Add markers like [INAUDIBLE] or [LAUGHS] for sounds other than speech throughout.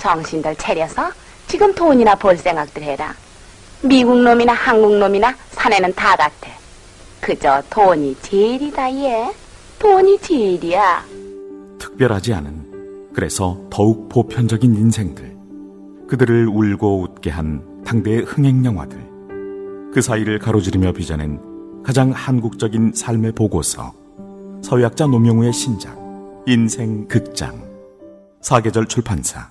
정신들 차려서 지금 돈이나 벌 생각들 해라. 미국 놈이나 한국 놈이나 사내는 다 같아. 그저 돈이 제일이다 얘. 돈이 제일이야. 특별하지 않은 그래서 더욱 보편적인 인생들 그들을 울고 웃게 한 당대의 흥행 영화들 그 사이를 가로지르며 빚어낸 가장 한국적인 삶의 보고서 서유학자 노명우의 신작 인생 극장 사계절 출판사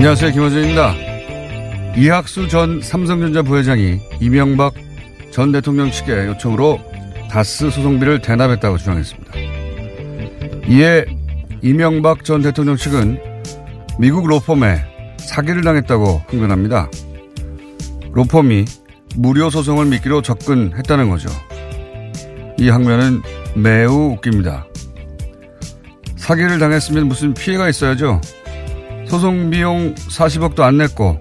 안녕하세요. 김원준입니다. 이학수 전 삼성전자 부회장이 이명박 전 대통령 측의 요청으로 다스 소송비를 대납했다고 주장했습니다. 이에 이명박 전 대통령 측은 미국 로펌에 사기를 당했다고 항변합니다. 로펌이 무료 소송을 미끼로 접근했다는 거죠. 이 항변은 매우 웃깁니다. 사기를 당했으면 무슨 피해가 있어야죠. 소송 비용 40억도 안 냈고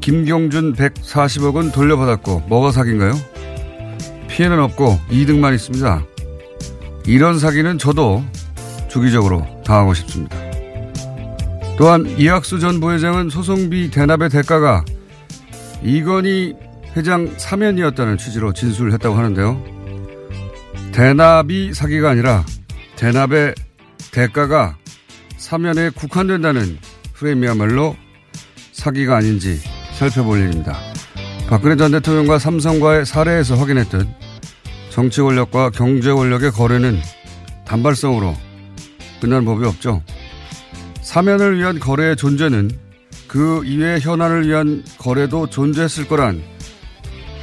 김경준 140억은 돌려받았고 뭐가 사기인가요? 피해는 없고 이득만 있습니다. 이런 사기는 저도 주기적으로 당하고 싶습니다. 또한 이학수 전 부회장은 소송비 대납의 대가가 이건희 회장 사면이었다는 취지로 진술을 했다고 하는데요. 대납이 사기가 아니라 대납의 대가가 사면에 국한된다는 프레임이야말로 사기가 아닌지 살펴볼 일입니다. 박근혜 전 대통령과 삼성과의 사례에서 확인했듯 정치 권력과 경제 권력의 거래는 단발성으로 끝나는 법이 없죠. 사면을 위한 거래의 존재는 그 이외의 현안을 위한 거래도 존재했을 거란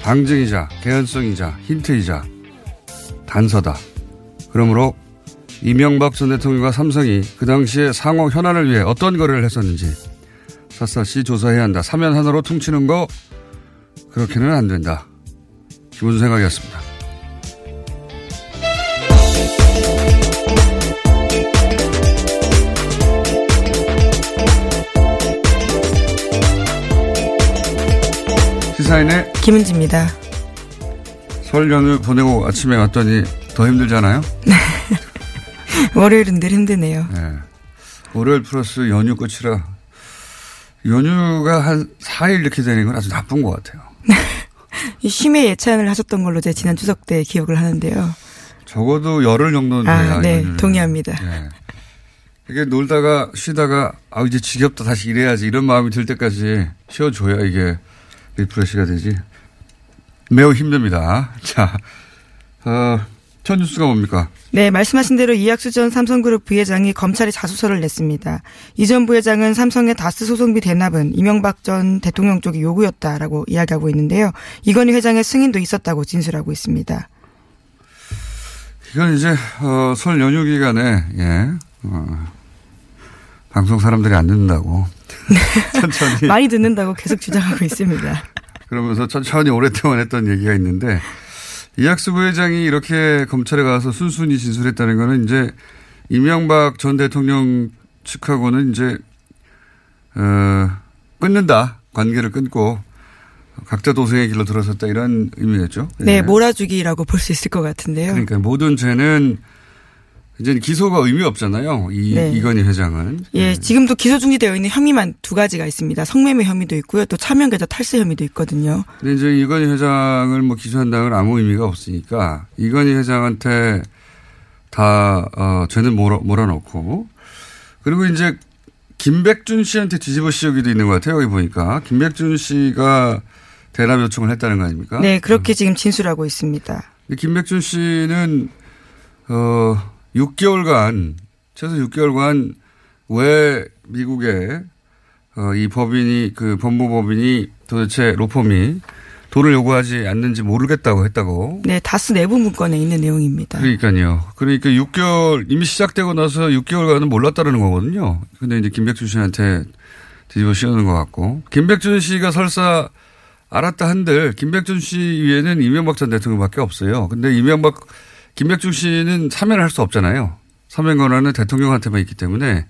방증이자 개연성이자 힌트이자 단서다. 그러므로 이명박 전 대통령과 삼성이 그 당시에 상호 현안을 위해 어떤 거래를 했었는지 샅샅이 조사해야 한다. 사면 하나로 퉁치는 거 그렇게는 안 된다. 기본 생각이었습니다. 시사인의 김은지입니다. 설 연휴 보내고 아침에 왔더니 더 힘들잖아요. [LAUGHS] 월요일은 늘 힘드네요. 네. 월요일 플러스 연휴 끝이라 연휴가 한 4일 이렇게 되는 건 아주 나쁜 것 같아요. [LAUGHS] 심해 예찬을 하셨던 걸로 제 지난 추석 때 기억을 하는데요. 적어도 열흘 정도는 돼야. 아, 네, 연휴를. 동의합니다. 네. 이게 놀다가 쉬다가 아 이제 지겹다 다시 일해야지 이런 마음이 들 때까지 쉬어줘야 이게 refresh가 되지. 매우 힘듭니다. [LAUGHS] 자, 어, 첫 뉴스가 뭡니까? 네, 말씀하신 대로 이학수 전 삼성그룹 부회장이 검찰에 자수서를 냈습니다. 이 전 부회장은 삼성의 다스 소송비 대납은 이명박 전 대통령 쪽의 요구였다라고 이야기하고 있는데요. 이건희 회장의 승인도 있었다고 진술하고 있습니다. 이건 이제 어, 설 연휴 기간에 예, 어, 방송 사람들이 안 듣는다고 [LAUGHS] 천천히 많이 듣는다고 계속 주장하고 있습니다. 그러면서 천천히 오랫동안 했던 얘기가 있는데 이학수 부회장이 이렇게 검찰에 가서 순순히 진술했다는 거는 이제 이명박 전 대통령 측하고는 이제 어, 끊는다 관계를 끊고 각자 도생의 길로 들어섰다 이런 의미겠죠. 네, 예. 몰아주기라고 볼 수 있을 것 같은데요. 그러니까 모든 죄는 이제 기소가 의미 없잖아요. 이 네. 이건희 회장은 예, 지금도 기소 중지되어 있는 혐의만 두 가지가 있습니다. 성매매 혐의도 있고요. 또 차명 계좌 탈세 혐의도 있거든요. 근데 이제 이건희 회장을 뭐 기소한다는 건 아무 의미가 없으니까 이건희 회장한테 다, 어, 죄는 몰아, 몰아넣고 그리고 이제 김백준 씨한테 뒤집어 씌우기도 있는 것 같아요. 여기 보니까. 김백준 씨가 대납 요청을 했다는 거 아닙니까? 네, 그렇게 지금 진술하고 있습니다. 김백준 씨는, 어, 6개월간, 최소 6개월간 왜 미국에, 어, 이 법인이, 그 법무법인이 도대체 로펌이 돈을 요구하지 않는지 모르겠다고 했다고. 네, 다스 내부 문건에 있는 내용입니다. 그러니까요. 그러니까 6개월, 이미 시작되고 나서 6개월간은 몰랐다는 거거든요. 근데 이제 김백준 씨한테 뒤집어 씌우는 것 같고. 김백준 씨가 설사 알았다 한들 김백준 씨 위에는 이명박 전 대통령밖에 없어요. 근데 이명박, 김백준 씨는 사면을 할 수 없잖아요. 사면 권한은 대통령한테만 있기 때문에,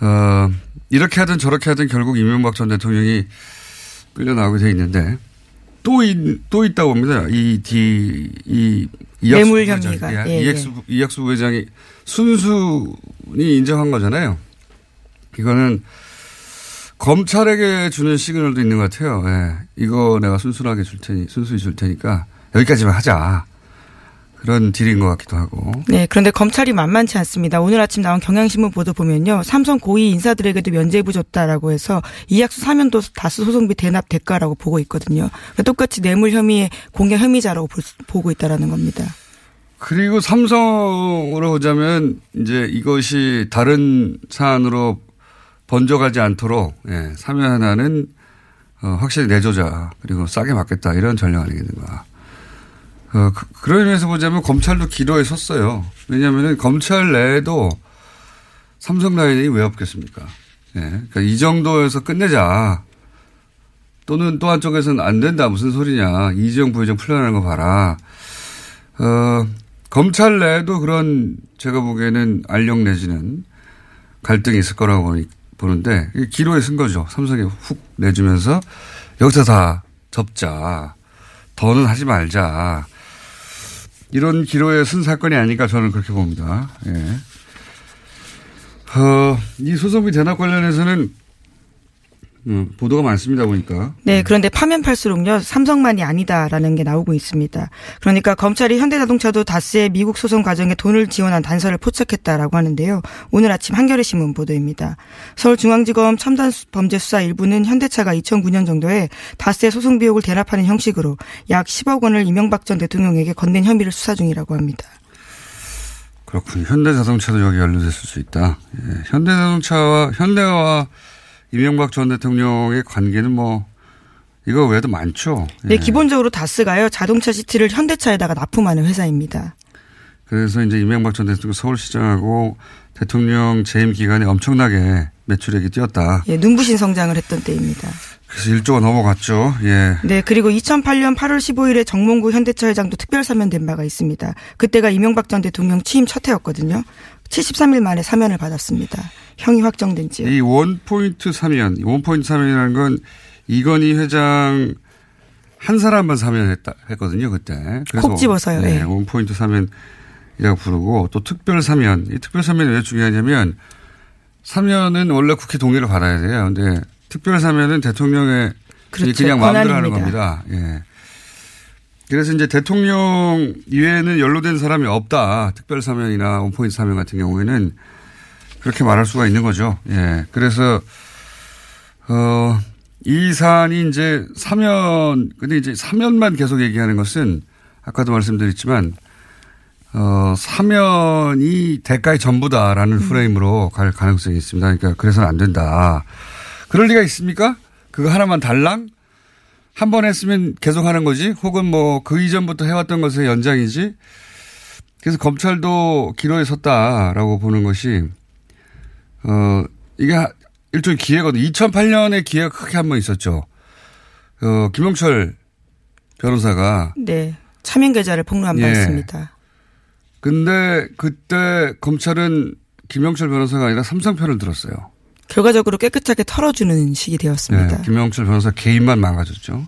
어, 이렇게 하든 저렇게 하든 결국 이명박 전 대통령이 끌려 나오게 돼 있는데, 또, 있, 또 있다고 봅니다. 이, 디, 이, 이학수 부회장. 혐의가. 예, 예, 이학수, 이학수 부회장이 순순히 인정한 거잖아요. 이거는 검찰에게 주는 시그널도 있는 것 같아요. 예. 이거 내가 순순하게 줄 테니, 순순히 줄 테니까 여기까지만 하자. 그런 딜인 것 같기도 하고. 네, 그런데 검찰이 만만치 않습니다. 오늘 아침 나온 경향신문 보도 보면요. 삼성 고위 인사들에게도 면죄부 줬다라고 해서 이학수 사면도 다수 소송비 대납 대가라고 보고 있거든요. 그러니까 똑같이 뇌물 혐의의 공개 혐의자라고 보고 있다라는 겁니다. 그리고 삼성으로 보자면 이제 이것이 다른 사안으로 번져가지 않도록 예, 사면 하나는 어, 확실히 내조자 그리고 싸게 받겠다 이런 전략 아니겠는가. 어, 그, 그런 의미에서 보자면 검찰도 기로에 섰어요. 왜냐하면 검찰 내에도 삼성 라인이 왜 없겠습니까? 예, 그러니까 이 정도에서 끝내자. 또는 또 한쪽에서는 안 된다 무슨 소리냐 이재용 부회장 풀려나는 거 봐라. 어, 검찰 내에도 그런 제가 보기에는 알력 내지는 갈등이 있을 거라고 보는데 기로에 쓴 거죠. 삼성에 훅 내주면서 여기서 다 접자. 더는 하지 말자. 이런 기로에 쓴 사건이 아닐까 저는 그렇게 봅니다. 예. 어, 이 소송비 대납 관련해서는 음, 보도가 많습니다 보니까. 네, 그런데 파면 팔수록요, 삼성만이 아니다라는 게 나오고 있습니다. 그러니까 검찰이 현대자동차도 다스의 미국 소송 과정에 돈을 지원한 단서를 포착했다라고 하는데요. 오늘 아침 한겨레 신문 보도입니다. 서울중앙지검 첨단 수- 범죄 수사 일부는 현대차가 2009년 정도에 다스의 소송 비용을 대납하는 형식으로 약 10억 원을 이명박 전 대통령에게 건넨 혐의를 수사 중이라고 합니다. 그렇군요. 현대자동차도 여기 연루됐을 수 있다. 예. 현대자동차와 현대와 이명박 전 대통령의 관계는 뭐 이거 외에도 많죠. 네, 예. 기본적으로 다스가요, 자동차 시티를 현대차에다가 납품하는 회사입니다. 그래서 이제 이명박 전 대통령 서울시장하고 대통령 재임 기간에 엄청나게 매출액이 뛰었다. 예, 눈부신 성장을 했던 때입니다. 그래서 1조가 넘어갔죠. 예. 네, 그리고 2008년 8월 15일에 정몽구 현대차 회장도 특별 사면된 바가 있습니다. 그때가 이명박 전 대통령 취임 첫 해였거든요. 73일 만에 사면을 받았습니다. 형이 확정된 지요. 이 원포인트 사면, 이 원포인트 사면이라는 건 이건희 회장 한 사람만 사면했다 했거든요 그때. 콕 집어서요, 네, 예. 원포인트 사면이라고 부르고 또 특별 사면. 이 특별 사면이 왜 중요하냐면 사면은 원래 국회 동의를 받아야 돼요. 근데 특별 사면은 대통령의 그렇죠. 그냥 마음대로 하는. 겁니다. 예. 그래서 이제 대통령 이외에는 연루된 사람이 없다. 특별 사면이나 원포인트 사면 같은 경우에는 그렇게 말할 수가 있는 거죠. 예. 그래서, 어, 이 사안이 이제 사면, 근데 이제 사면만 계속 얘기하는 것은 아까도 말씀드렸지만, 어, 사면이 대가의 전부다라는 음. 프레임으로 갈 가능성이 있습니다. 그러니까 그래서는 안 된다. 그럴 리가 있습니까? 그거 하나만 달랑? 한 번 했으면 계속 하는 거지? 혹은 뭐 그 이전부터 해왔던 것의 연장이지? 그래서 검찰도 기로에 섰다라고 보는 것이, 어, 이게 일종의 기회거든요. 2008년에 기회가 크게 한 번 있었죠. 어, 김영철 변호사가. 네. 차명 계좌를 폭로한 바 예. 있습니다. 근데 그때 검찰은 김영철 변호사가 아니라 삼성 편을 들었어요. 결과적으로 깨끗하게 털어주는 식이 되었습니다. 네, 김영철 변호사 개인만 망가졌죠.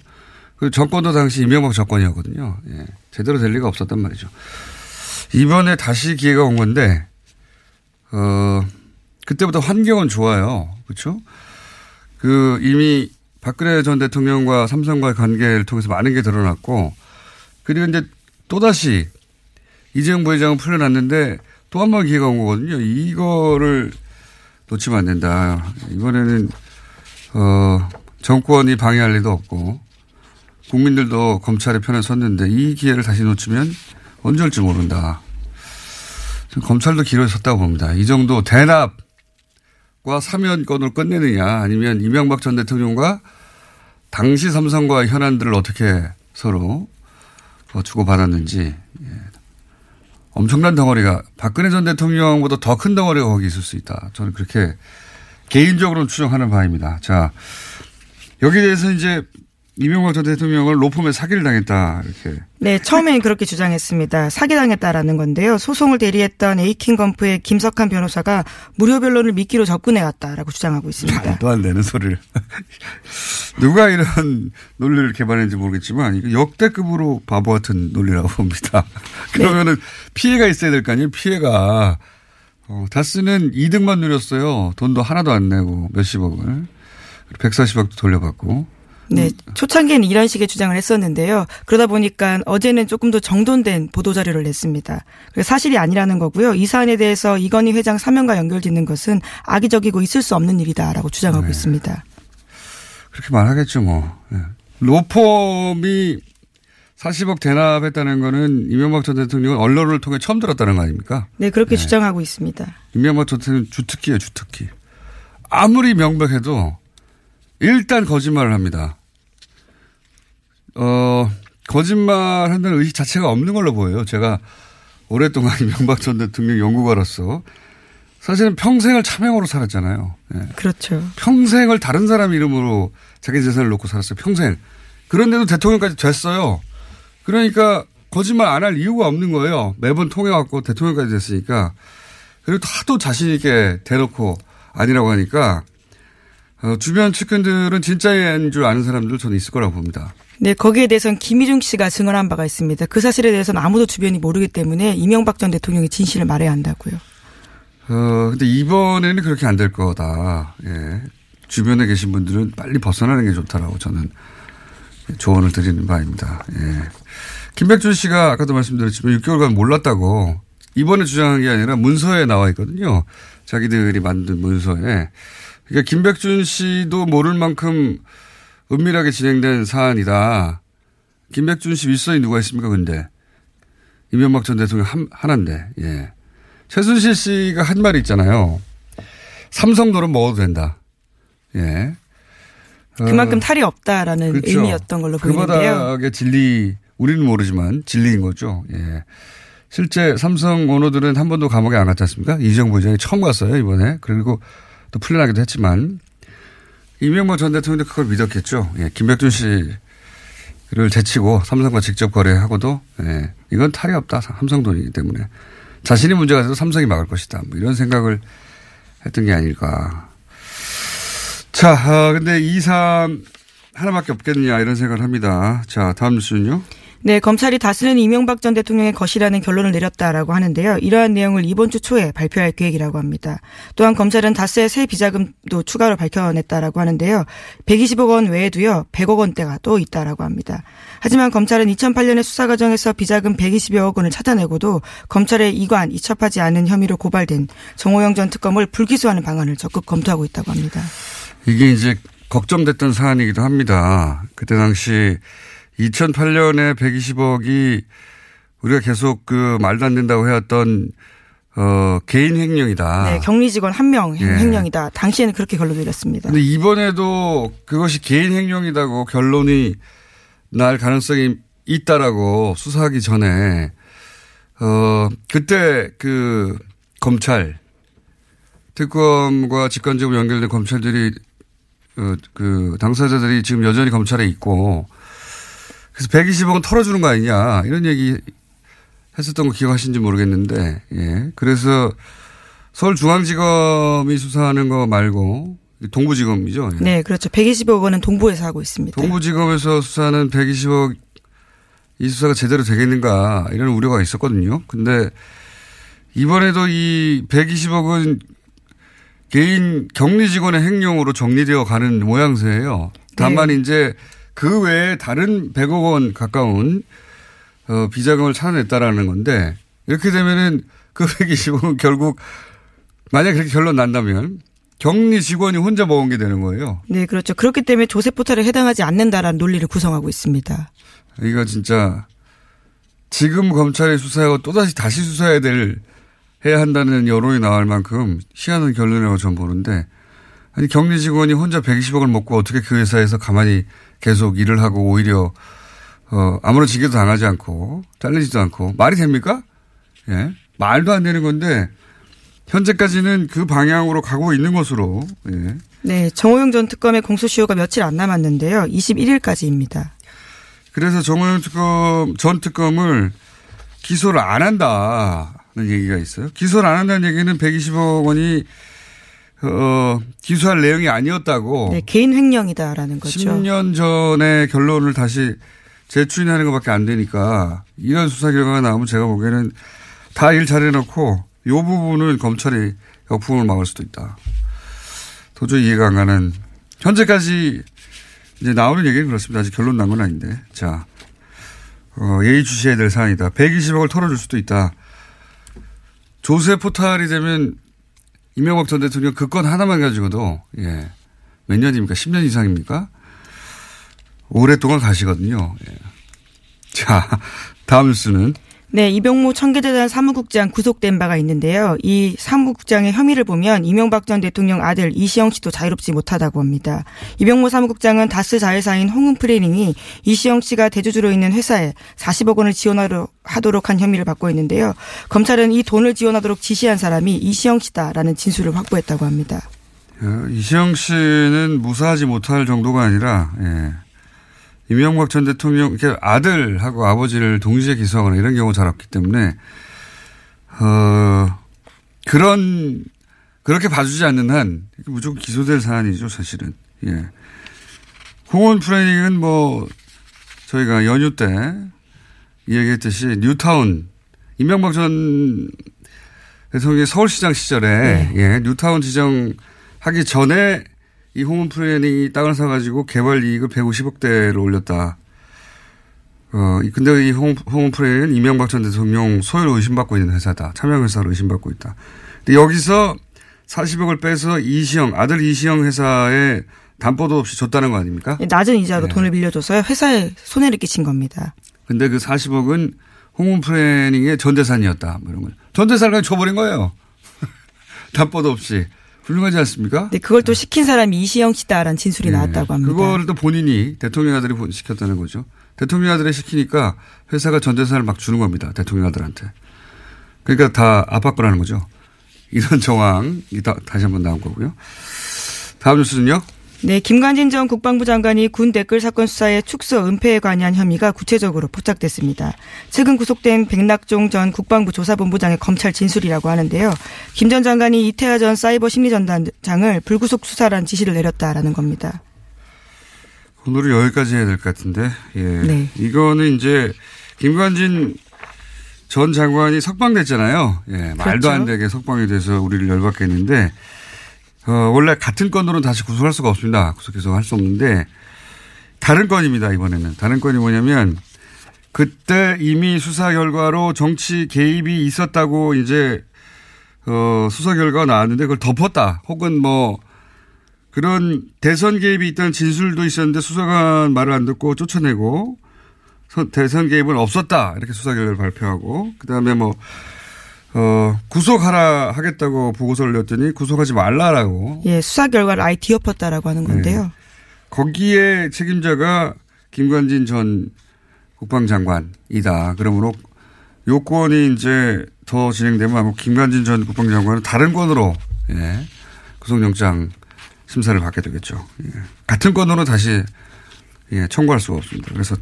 그 정권도 당시 이명박 정권이었거든요. 예, 제대로 될 리가 없었단 말이죠. 이번에 다시 기회가 온 건데, 어, 그때부터 환경은 좋아요. 그렇죠? 그 이미 박근혜 전 대통령과 삼성과의 관계를 통해서 많은 게 드러났고 그리고 이제 또다시 이재용 부회장은 풀려났는데 또 한 번 기회가 온 거거든요. 이거를 놓치면 안 된다. 이번에는 어 정권이 방해할 리도 없고 국민들도 검찰의 편에 섰는데 이 기회를 다시 놓치면 언제 올지 모른다. 검찰도 기로에 섰다고 봅니다. 이 정도 대납 과 사면권을 끝내느냐 아니면 이명박 전 대통령과 당시 삼성과 현안들을 어떻게 서로 뭐 주고받았는지 예. 엄청난 덩어리가 박근혜 전 대통령보다 더 큰 덩어리가 거기 있을 수 있다. 저는 그렇게 개인적으로 추정하는 바입니다. 자 여기에 대해서 이제 이명박 전 대통령을 로펌에 사기를 당했다 이렇게. 네, 처음에는 그렇게 주장했습니다. 사기당했다라는 건데요. 소송을 대리했던 에이킹 검프의 김석한 변호사가 무료 변론을 미끼로 접근해 왔다라고 주장하고 있습니다. 말도 안 되는 소리를. [LAUGHS] 누가 이런 논리를 개발했는지 모르겠지만 역대급으로 바보 같은 논리라고 봅니다. [LAUGHS] 그러면은 네. 피해가 있어야 될 거 아니에요. 피해가. 어, 다스는 이득만 누렸어요. 돈도 하나도 안 내고 몇십억을. 140억도 돌려받고. 네, 초창기에는 이런 식의 주장을 했었는데요. 그러다 보니까 어제는 조금 더 정돈된 보도 자료를 냈습니다. 사실이 아니라는 거고요. 이 사안에 대해서 이건희 회장 사면과 연결짓는 것은 악의적이고 있을 수 없는 일이다라고 주장하고 네. 있습니다. 그렇게 말하겠죠, 뭐. 네. 로펌이 40억 대납했다는 거는 이명박 전 대통령은 언론을 통해 처음 들었다는 거 아닙니까? 네, 그렇게 네. 주장하고 있습니다. 이명박 전 대통령 주특기예요, 주특기. 아무리 명백해도 일단 거짓말을 합니다. 어, 거짓말 한다는 의식 자체가 없는 걸로 보여요. 제가 오랫동안 [LAUGHS] 이명박 전 대통령 연구가로서 사실은 평생을 차명으로 살았잖아요. 네. 그렇죠. 평생을 다른 사람 이름으로 자기 재산을 놓고 살았어요. 평생. 그런데도 대통령까지 됐어요. 그러니까 거짓말 안 할 이유가 없는 거예요. 매번 통해갖고 대통령까지 됐으니까. 그리고 하도 자신있게 대놓고 아니라고 하니까 어, 주변 측근들은 진짜인 줄 아는 사람들 저는 있을 거라고 봅니다. 네, 거기에 대해서는 김희중 씨가 증언한 바가 있습니다. 그 사실에 대해서는 아무도 주변이 모르기 때문에 이명박 전 대통령이 진실을 말해야 한다고요. 어, 근데 이번에는 그렇게 안 될 거다. 예. 주변에 계신 분들은 빨리 벗어나는 게 좋다라고 저는 조언을 드리는 바입니다. 예. 김백준 씨가 아까도 말씀드렸지만 6개월간 몰랐다고 이번에 주장한 게 아니라 문서에 나와 있거든요. 자기들이 만든 문서에. 그러니까 김백준 씨도 모를 만큼 은밀하게 진행된 사안이다. 김백준 씨 윗선이 누가 있습니까, 근데? 이명박 전 대통령 한, 하나인데, 예. 최순실 씨가 한 말이 있잖아요. 삼성도는 먹어도 된다. 예. 그만큼 어, 탈이 없다라는 그렇죠. 의미였던 걸로 보이는데요. 그 바닥의 진리, 우리는 모르지만 진리인 거죠. 예. 실제 삼성 오너들은 한 번도 감옥에 안 갔지 않습니까? 이정 부장이 처음 갔어요, 이번에. 그리고 또 풀려나기도 했지만 이명박 전 대통령도 그걸 믿었겠죠. 예, 김백준 씨를 제치고 삼성과 직접 거래하고도 예, 이건 탈이 없다. 삼성 돈이기 때문에 자신이 문제가 돼도 삼성이 막을 것이다. 뭐 이런 생각을 했던 게 아닐까. 자, 아, 근데 이 사안 하나밖에 없겠느냐 이런 생각을 합니다. 자, 다음 뉴스는요. 네, 검찰이 다스는 이명박 전 대통령의 것이라는 결론을 내렸다라고 하는데요. 이러한 내용을 이번 주 초에 발표할 계획이라고 합니다. 또한 검찰은 다스의 새 비자금도 추가로 밝혀냈다라고 하는데요. 120억 원 외에도요, 100억 원대가 또 있다라고 합니다. 하지만 검찰은 2008년에 수사 과정에서 비자금 120여억 원을 찾아내고도 검찰의 이관, 이첩하지 않은 혐의로 고발된 정호영 전 특검을 불기소하는 방안을 적극 검토하고 있다고 합니다. 이게 이제 걱정됐던 사안이기도 합니다. 그때 당시 2008년에 120억이 우리가 계속 그 말도 안 된다고 해왔던 어, 개인 횡령이다. 네, 격리 직원 한명 예. 횡령이다. 당시에는 그렇게 결론 내렸습니다. 근데 이번에도 그것이 개인 횡령이다고 결론이 날 가능성이 있다라고 수사하기 전에 어 그때 그 검찰 특검과 직관적으로 연결된 검찰들이 어, 그 당사자들이 지금 여전히 검찰에 있고 그래서 120억은 털어주는 거 아니냐 이런 얘기 했었던 거 기억하시는지 모르겠는데 예 그래서 서울중앙지검이 수사하는 거 말고 동부지검이죠. 예. 네, 그렇죠. 120억 원은 동부에서 하고 있습니다. 동부지검에서 수사하는 120억 이 수사가 제대로 되겠는가 이런 우려가 있었거든요. 근데 이번에도 이 120억은 개인 격리 직원의 행령으로 정리되어 가는 모양새예요. 다만 네. 이제 그 외에 다른 100억 원 가까운 어, 비자금을 찾아냈다라는 건데 이렇게 되면은 그 120억은 결국 만약 그렇게 결론 난다면 격리 직원이 혼자 먹은 게 되는 거예요. 네, 그렇죠. 그렇기 때문에 조세 포탈에 해당하지 않는다라는 논리를 구성하고 있습니다. 이거 진짜 지금 검찰이 수사하고 또다시 다시 수사해야 될 해야 한다는 여론이 나올 만큼 희한한 결론이라고 저는 보는데 아니 격리 직원이 혼자 120억을 먹고 어떻게 그 회사에서 가만히 계속 일을 하고 오히려 어 아무런 징계도 당하지 않고 잘리지도 않고 말이 됩니까? 예 말도 안 되는 건데 현재까지는 그 방향으로 가고 있는 것으로 예. 네, 정호영 전 특검의 공소시효가 며칠 안 남았는데요. 21일까지입니다. 그래서 정호영 특검 전 특검을 기소를 안 한다는 얘기가 있어요. 기소를 안 한다는 얘기는 120억 원이 어, 기소할 내용이 아니었다고 네, 개인 횡령이다라는 거죠. 10년 전에 결론을 다시 재추인하는 것밖에 안 되니까 이런 수사 결과가 나오면 제가 보기에는 다 일 잘해놓고 이 부분은 검찰이 역풍을 막을 수도 있다. 도저히 이해가 안 가는 현재까지 이제 나오는 얘기는 그렇습니다. 아직 결론 난 건 아닌데. 자, 어, 예의 주시해야 될 사안이다. 120억을 털어줄 수도 있다. 조세 포탈이 되면 이명박 전 대통령 그 건 하나만 가지고도, 예. 몇 년입니까? 10년 이상입니까? 오랫동안 가시거든요. 예. 자, [LAUGHS] 다음 뉴스는 네, 이병무 청계재단 사무국장 구속된 바가 있는데요. 이 사무국장의 혐의를 보면 이명박 전 대통령 아들 이시영 씨도 자유롭지 못하다고 합니다. 이병무 사무국장은 다스 자회사인 홍은 프레닝이 이시영 씨가 대주주로 있는 회사에 40억 원을 지원하도록 한 혐의를 받고 있는데요. 검찰은 이 돈을 지원하도록 지시한 사람이 이시영 씨다라는 진술을 확보했다고 합니다. 어, 이시영 씨는 무사하지 못할 정도가 아니라 예. 이명박 전 대통령 이렇게 아들하고 아버지를 동시에 기소하거나 이런 경우 잘 없기 때문에 어 그런 그렇게 봐주지 않는 한 무조건 기소될 사안이죠 사실은 예. 홍원 프레닝은 뭐 저희가 연휴 때 이야기했듯이 뉴타운 이명박 전 대통령이 서울시장 시절에 예, 뉴타운 지정 하기 전에 이 홍은 프레닝이 땅을 사가지고 개발 이익을 150억대를 올렸다. 어, 근데 이 홍, 홍은 프레닝은 이명박 전 대통령 소유로 의심받고 있는 회사다. 참여회사로 의심받고 있다. 근데 여기서 40억을 빼서 이시영, 아들 이시영 회사에 담보도 없이 줬다는 거 아닙니까? 낮은 이자로 네. 돈을 빌려줘서 회사에 손해를 끼친 겁니다. 근데 그 40억은 홍은 프레닝의 전 재산이었다. 뭐 이런 거. 전 재산을 그냥 줘버린 거예요. [LAUGHS] 담보도 없이. 훌륭하지 않습니까? 네, 그걸 또 시킨 사람이 이시영 씨다라는 진술이 네. 나왔다고 합니다. 그거를 또 본인이 대통령 아들이 본- 시켰다는 거죠. 대통령 아들이 시키니까 회사가 전 재산을 막 주는 겁니다. 대통령 아들한테. 그러니까 다 압박 거라는 거죠. 이런 정황이 다, 다시 한번 나온 거고요. 다음 뉴스는요. 네, 김관진 전 국방부 장관이 군 댓글 사건 수사의 축소 은폐에 관여한 혐의가 구체적으로 포착됐습니다. 최근 구속된 백낙종 전 국방부 조사본부장의 검찰 진술이라고 하는데요. 김 전 장관이 이태하 전 사이버 심리전단장을 불구속 수사란 지시를 내렸다라는 겁니다. 오늘은 여기까지 해야 될 것 같은데. 예. 네. 이거는 이제 김관진 전 장관이 석방됐잖아요. 예, 말도 그렇죠. 안 되게 석방이 돼서 우리를 열받게 했는데, 어, 원래 같은 건으로는 다시 구속할 수가 없습니다. 구속해서 할 수 없는데, 다른 건입니다, 이번에는. 다른 건이 뭐냐면, 그때 이미 수사 결과로 정치 개입이 있었다고 이제, 어, 수사 결과가 나왔는데 그걸 덮었다. 혹은 뭐, 그런 대선 개입이 있다는 진술도 있었는데 수사관 말을 안 듣고 쫓아내고 선- 대선 개입은 없었다. 이렇게 수사 결과를 발표하고 그다음에 뭐 어, 구속하라 하겠다고 보고서를 냈더니 구속하지 말라라고 예, 수사 결과를 아예 뒤엎었다라고 하는 건데요. 거기에 책임자가 김관진 전 국방장관이다. 그러므로 요건이 이제 더 진행되면 아마 김관진 전 국방장관은 다른 건으로 예, 구속영장 심사를 받게 되겠죠. 예. 같은 건으로 다시 예, 청구할 수가 없습니다. 그래서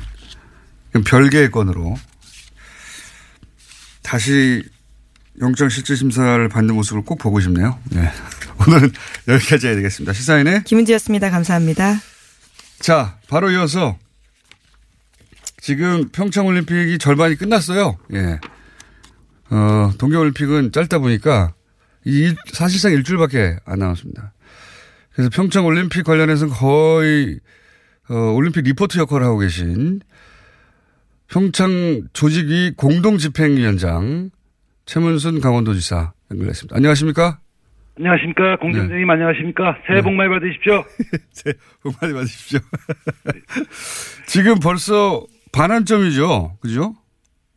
별개의 건으로 다시 영장 실질 심사를 받는 모습을 꼭 보고 싶네요. 예. [LAUGHS] 오늘은 여기까지 해야 되겠습니다. 시사인의 김은지였습니다. 감사합니다. 자, 바로 이어서 지금 평창올림픽이 절반이 끝났어요. 예. 어, 동계올림픽은 짧다 보니까 이 일- 사실상 일주일밖에 안 남았습니다. 그래서 평창올림픽 관련해서는 거의 어, 올림픽 리포트 역할을 하고 계신 평창 조직위 공동집행위원장 최문순 강원도지사 연결했습니다. 안녕하십니까? 안녕하십니까. 공장장님 안녕하십니까. [LAUGHS] 새해 복 많이 받으십시오. 새해 복 많이 받으십시오. 지금 벌써 반환점이죠. 그죠?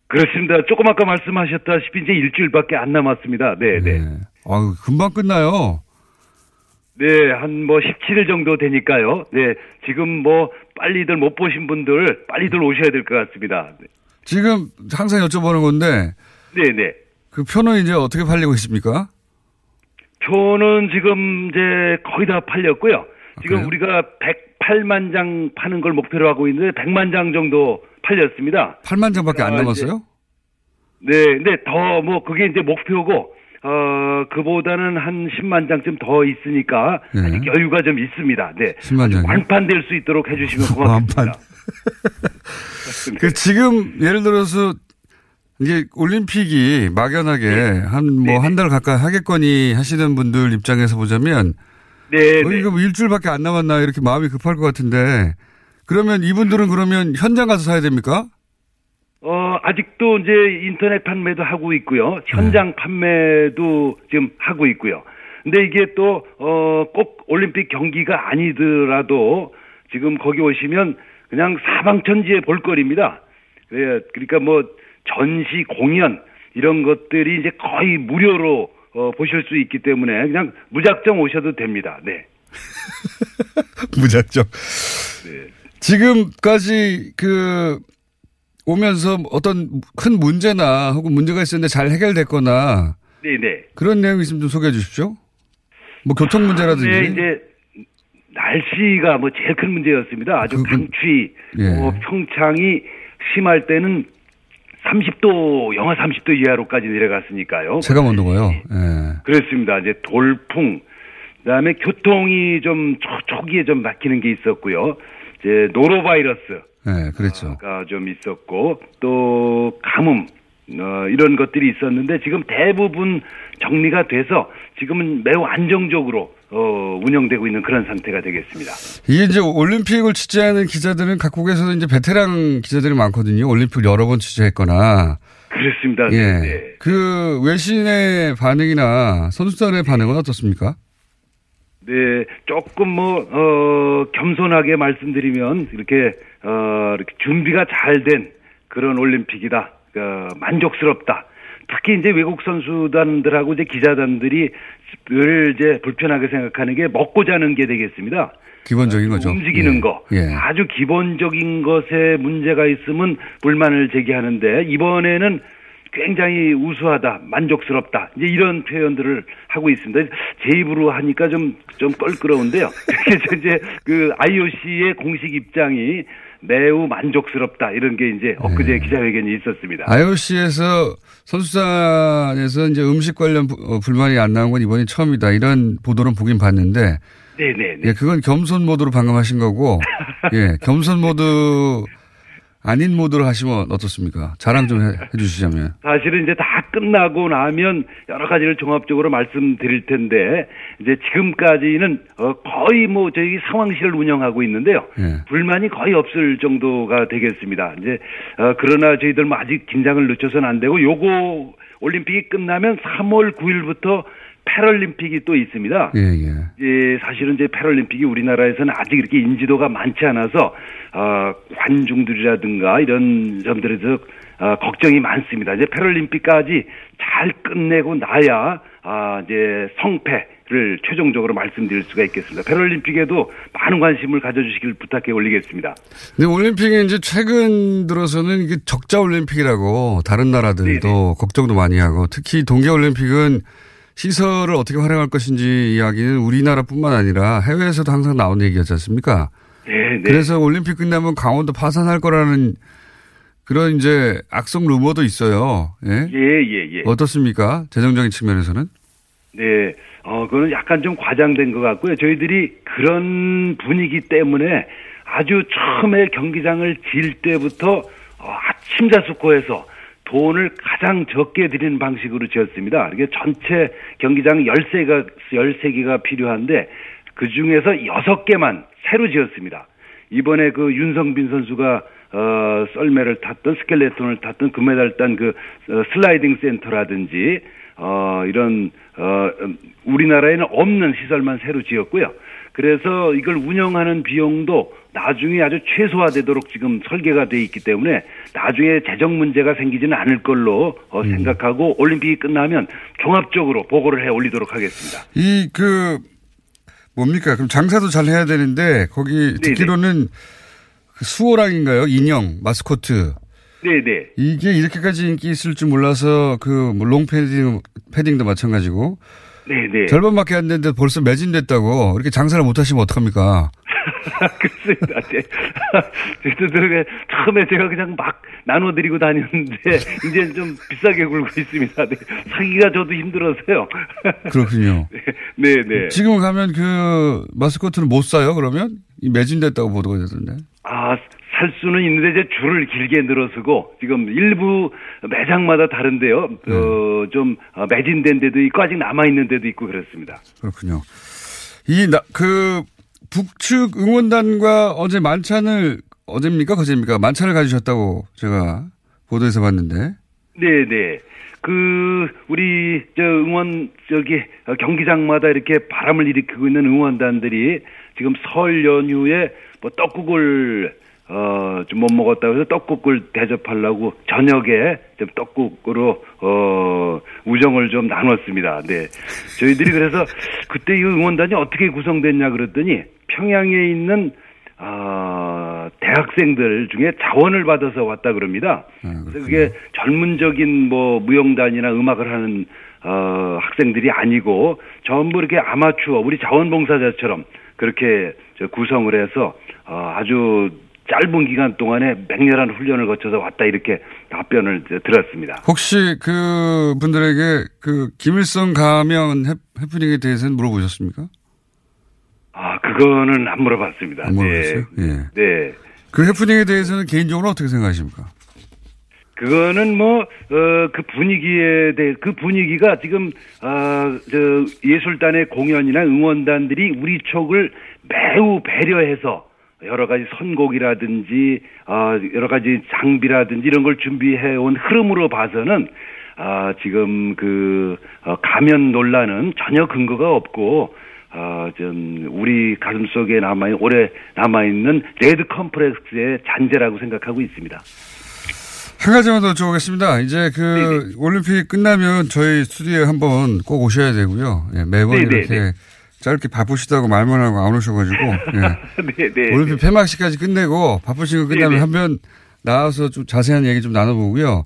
그렇습니다. 조금 아까 말씀하셨다시피 이제 일주일밖에 안 남았습니다. 네, 네. 아유, 금방 끝나요. 네, 한 뭐 17일 정도 되니까요. 네, 지금 뭐 빨리들 못 보신 분들 빨리들 오셔야 될 것 같습니다. 네, 지금 항상 여쭤보는 건데 네. 네. 그 표는 이제 어떻게 팔리고 있습니까? 표는 지금 이제 거의 다 팔렸고요. 지금 그래요? 우리가 108만 장 파는 걸 목표로 하고 있는데 100만 장 정도 팔렸습니다. 8만 장밖에 안 아, 남았어요? 네, 근데 더 뭐 그게 이제 목표고 어 그보다는 한 10만 장쯤 더 있으니까 네. 아직 여유가 좀 있습니다. 네. 10만 장이요? 완판될 수 있도록 해주시면 고맙습니다. 완판. [LAUGHS] 그 지금 예를 들어서 이게 올림픽이 막연하게 한뭐 한 달 가까이 하겠거니 하시는 분들 입장에서 보자면 네, 어, 이거 뭐 일주일밖에 안 남았나 이렇게 마음이 급할 것 같은데 그러면 이분들은 그러면 현장 가서 사야 됩니까? 어 아직도 이제 인터넷 판매도 하고 있고요. 현장 네. 판매도 지금 하고 있고요. 근데 이게 또 어 꼭 올림픽 경기가 아니더라도 지금 거기 오시면 그냥 사방천지의 볼거리입니다. 예, 그러니까 뭐 전시 공연 이런 것들이 이제 거의 무료로 어, 보실 수 있기 때문에 그냥 무작정 오셔도 됩니다. 네. [LAUGHS] 무작정. 지금까지 그 오면서 어떤 큰 문제나 혹은 문제가 있었는데 잘 해결됐거나 네네. 그런 내용 있으면 좀 소개해 주십시오. 뭐 교통 문제라든지. 네, 이제 날씨가 뭐 제일 큰 문제였습니다. 아주 강추위, 예. 뭐 평창이 심할 때는 30도 영하 30도 이하로까지 내려갔으니까요. 체감 온도가요. 예. 그렇습니다. 이제 돌풍, 그다음에 교통이 좀 초, 초기에 좀 막히는 게 있었고요. 이제 노로바이러스. 네, 그랬죠. 가좀 있었고 또 가뭄 어, 이런 것들이 있었는데 지금 대부분 정리가 돼서 지금은 매우 안정적으로 어, 운영되고 있는 그런 상태가 되겠습니다. 이게 이제 올림픽을 취재하는 기자들은 각국에서도 이제 베테랑 기자들이 많거든요. 올림픽 여러 번 취재했거나. 그렇습니다. 예. 네. 그 외신의 반응이나 선수단의 반응은 어떻습니까? 네, 조금 뭐, 어, 겸손하게 말씀드리면, 이렇게, 어, 이렇게 준비가 잘 된 그런 올림픽이다. 어, 만족스럽다. 특히 이제 외국 선수단들하고 이제 기자단들이 늘 이제 불편하게 생각하는 게 먹고 자는 게 되겠습니다. 기본적인 거죠. 움직이는 예. 거. 예. 아주 기본적인 것에 문제가 있으면 불만을 제기하는데, 이번에는 굉장히 우수하다, 만족스럽다, 이제 이런 표현들을 하고 있습니다. 제 입으로 하니까 좀, 좀 껄끄러운데요. [LAUGHS] 그래서 이제 그 IOC의 공식 입장이 매우 만족스럽다, 이런 게 이제 엊그제 기자회견이 있었습니다. IOC에서 선수단에서 이제 음식 관련 부- 어, 불만이 안 나온 건 이번이 처음이다. 이런 보도는 보긴 봤는데, 네네. 예, 그건 겸손 모드로 방금 하신 거고, [LAUGHS] 예, 겸손 모드 아닌 모드로 하시면 어떻습니까? 자랑 좀 해, 주시자면. 사실은 이제 다 끝나고 나면 여러 가지를 종합적으로 말씀드릴 텐데 이제 지금까지는 어 거의 뭐 저희 상황실을 운영하고 있는데요. 예. 불만이 거의 없을 정도가 되겠습니다. 이제 어 그러나 저희들 뭐 아직 긴장을 늦춰서는 안 되고 요거 올림픽이 끝나면 3월 9일부터 패럴림픽이 또 있습니다. 예, 예. 예, 사실은 이제 패럴림픽이 우리나라에서는 아직 이렇게 인지도가 많지 않아서 어, 관중들이라든가 이런 점들에서 어, 걱정이 많습니다. 이제 패럴림픽까지 잘 끝내고 나야 아, 이제 성패를 최종적으로 말씀드릴 수가 있겠습니다. 패럴림픽에도 많은 관심을 가져주시길 부탁해 올리겠습니다. 근데 올림픽이 이제 최근 들어서는 이게 적자 올림픽이라고 다른 나라들도 걱정도 많이 하고 특히 동계 올림픽은 시설을 어떻게 활용할 것인지 이야기는 우리나라뿐만 아니라 해외에서도 항상 나오는 얘기였지 않습니까? 네, 네. 그래서 올림픽 끝나면 강원도 파산할 거라는 그런 이제 악성 루머도 있어요. 예? 예, 예, 예. 어떻습니까? 재정적인 측면에서는? 네, 어, 그거는 약간 좀 과장된 것 같고요. 저희들이 그런 분위기 때문에 아주 처음에 경기장을 지을 때부터 어, 심사숙고해서 돈을 가장 적게 드리는 방식으로 지었습니다. 이게 전체 경기장 13개가, 13개가 필요한데 그 중에서 6개만 새로 지었습니다. 이번에 그 윤성빈 선수가 어, 썰매를 탔던 스켈레톤을 탔던 금메달 딴그 어, 슬라이딩 센터라든지 어, 이런 어, 우리나라에는 없는 시설만 새로 지었고요. 그래서 이걸 운영하는 비용도 나중에 아주 최소화되도록 지금 설계가 돼 있기 때문에 나중에 재정 문제가 생기지는 않을 걸로 어, 음. 생각하고 올림픽이 끝나면 종합적으로 보고를 해 올리도록 하겠습니다. 이 그 뭡니까? 그럼 장사도 잘 해야 되는데 거기 듣기로는 그 수호랑인가요? 인형 마스코트. 네네. 이게 이렇게까지 인기 있을 줄 몰라서 그뭐 롱패딩 패딩도 마찬가지고 네네. 절반밖에 안 됐는데 벌써 매진됐다고 이렇게 장사를 못 하시면 어떡합니까? [LAUGHS] 그렇습니다. 네. [LAUGHS] 처음에 제가 그냥 막 나눠드리고 다녔는데 [LAUGHS] 이제 좀 비싸게 굴고 있습니다. 네. 사기가 저도 힘들어서요. 그렇군요. 네, 네. 지금 가면 그 마스코트는 못 사요. 그러면 이 매진됐다고 보도가 되던데. 아, 살 수는 있는데 이제 줄을 길게 늘어서고 지금 일부 매장마다 다른데요. 네. 어, 좀 어, 매진된 데도 있고 아직 남아 있는 데도 있고 그렇습니다. 그렇군요. 이그 북측 응원단과 어제 만찬을 어제입니까 그제입니까 만찬을 가지셨다고 제가 보도에서 봤는데. 네, 네. 그 우리 저 응원 저기 어, 경기장마다 이렇게 바람을 일으키고 있는 응원단들이 지금 설 연휴에 뭐 떡국을 어 좀 못 먹었다고 해서 떡국을 대접하려고 저녁에 좀 떡국으로 어 우정을 좀 나눴습니다. 네. 저희들이 그래서 그때 이 응원단이 어떻게 구성됐냐 그랬더니 평양에 있는 아, 대학생들 중에 자원을 받아서 왔다 그럽니다. 그래서 그게 전문적인 뭐 무용단이나 음악을 하는 어, 학생들이 아니고 전부 이렇게 아마추어 우리 자원봉사자처럼 그렇게 저 구성을 해서 어, 아주 짧은 기간 동안에 맹렬한 훈련을 거쳐서 왔다 이렇게 답변을 들었습니다. 혹시 그 분들에게 그 김일성 가면 해, 해프닝에 대해서는 물어보셨습니까? 아 그거는 안 물어봤습니다. 안 물어봤어요? 네. 예. 네. 그 해프닝에 대해서는 개인적으로 어떻게 생각하십니까? 그거는 뭐, 어, 그 분위기에 대해, 그 분위기가 지금, 어, 저, 예술단의 공연이나 응원단들이 우리 쪽을 매우 배려해서 여러 가지 선곡이라든지, 어, 여러 가지 장비라든지 이런 걸 준비해 온 흐름으로 봐서는, 아, 지금 그, 어, 가면 논란은 전혀 근거가 없고, 어, 좀, 우리 가슴 속에 남아있는, 오래 남아 있는 레드 컴플렉스의 잔재라고 생각하고 있습니다. 한 가지만 더 여쭤보겠습니다. 이제 그 올림픽 끝나면 저희 스튜디오에 한번 꼭 오셔야 되고요. 예, 매번 네네, 이렇게 네. 짧게 바쁘시다고 말만 하고 안 오셔가지고 예. [LAUGHS] 네, 네. 올림픽 폐막식까지 끝내고 바쁘신 거 끝나면 네네. 한번 나와서 좀 자세한 얘기 좀 나눠보고요.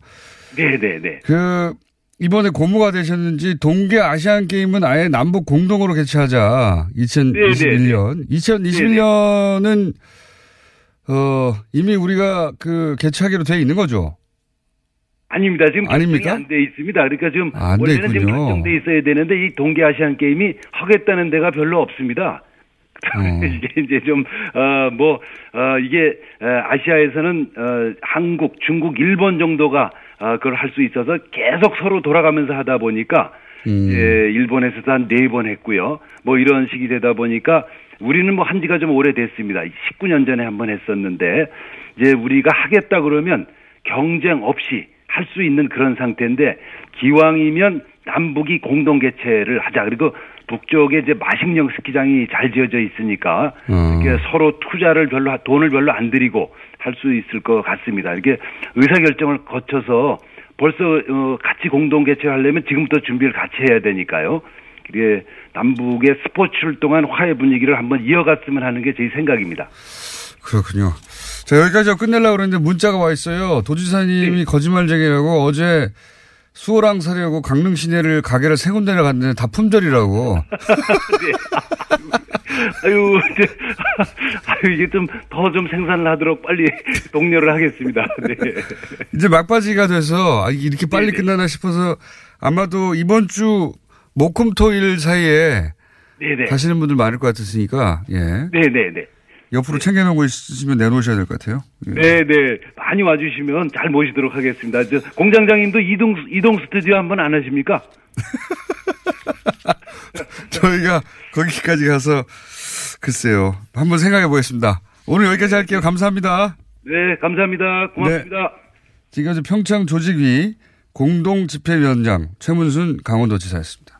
네, 네, 네. 그 이번에 고무가 되셨는지 동계 아시안 게임은 아예 남북 공동으로 개최하자. 2021년. 2021년은 어 이미 우리가 그 개최하기로 돼 있는 거죠. 아닙니다. 지금 아닙니까? 안돼 있습니다. 그러니까 지금 안 원래는 지금 있군요. 결정돼 있어야 되는데 이 동계 아시안 게임이 하겠다는 데가 별로 없습니다. [LAUGHS] 음. 이게 이제 좀, 어, 뭐, 어, 이게, 어, 아시아에서는, 어, 한국, 중국, 일본 정도가, 어, 그걸 할 수 있어서 계속 서로 돌아가면서 하다 보니까, 음. 예, 일본에서도 한 네 번 했고요. 뭐 이런 식이 되다 보니까 우리는 뭐 한 지가 좀 오래됐습니다. 19년 전에 한 번 했었는데 이제 우리가 하겠다 그러면 경쟁 없이 할 수 있는 그런 상태인데 기왕이면 남북이 공동 개최를 하자. 그리고 북쪽에 이제 마식령 스키장이 잘 지어져 있으니까 어. 이게 서로 투자를 별로 하- 돈을 별로 안 들이고 할 수 있을 것 같습니다. 이렇게 의사 결정을 거쳐서 벌써 어, 같이 공동 개최하려면 지금부터 준비를 같이 해야 되니까요. 이게 남북의 스포츠를 통한 화해 분위기를 한번 이어갔으면 하는 게 제 생각입니다. 그렇군요. 자, 여기까지 끝내려고 그랬는데 문자가 와 있어요. 도지사님이 거짓말쟁이라고 어제 수호랑 사려고 강릉 시내를 가게를 세 군데나 갔는데 다 품절이라고. [LAUGHS] 아유, 이제, [LAUGHS] 아유, 이게 좀더좀 생산을 하도록 빨리 [LAUGHS] 독려를 하겠습니다. 네. 이제 막바지가 돼서 아, 이렇게 빨리 끝나나 싶어서 아마도 이번 주 목금토일 사이에 네네. 가시는 분들 많을 것 같으니까 예. 네네네. 옆으로 챙겨놓고 있으시면 내놓으셔야 될 것 같아요. 예. 네 네. 많이 와주시면 잘 모시도록 하겠습니다. 저 공장장님도 이동, 이동 스튜디오 한번 안 하십니까? [LAUGHS] 저희가 거기까지 가서 글쎄요. 한번 생각해 보겠습니다. 오늘 여기까지 할게요. 감사합니다. 네, 감사합니다. 고맙습니다. 지금까지 평창 조직위 공동집회위원장 최문순 강원도지사였습니다.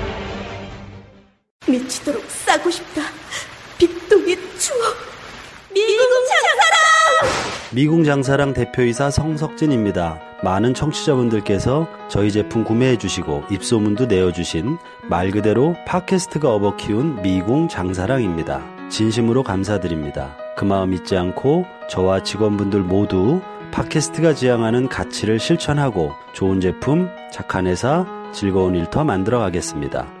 미치도록 싸고 싶다. 빅동의 추억. 미국 장사랑! 미궁 장사랑 대표이사 성석진입니다. 많은 청취자분들께서 저희 제품 구매해 주시고 입소문도 내어 주신 말 그대로 팟캐스트가 업어 키운 미궁 장사랑입니다. 진심으로 감사드립니다. 그 마음 잊지 않고 저와 직원분들 모두 팟캐스트가 지향하는 가치를 실천하고 좋은 제품, 착한 회사, 즐거운 일터 만들어 가겠습니다.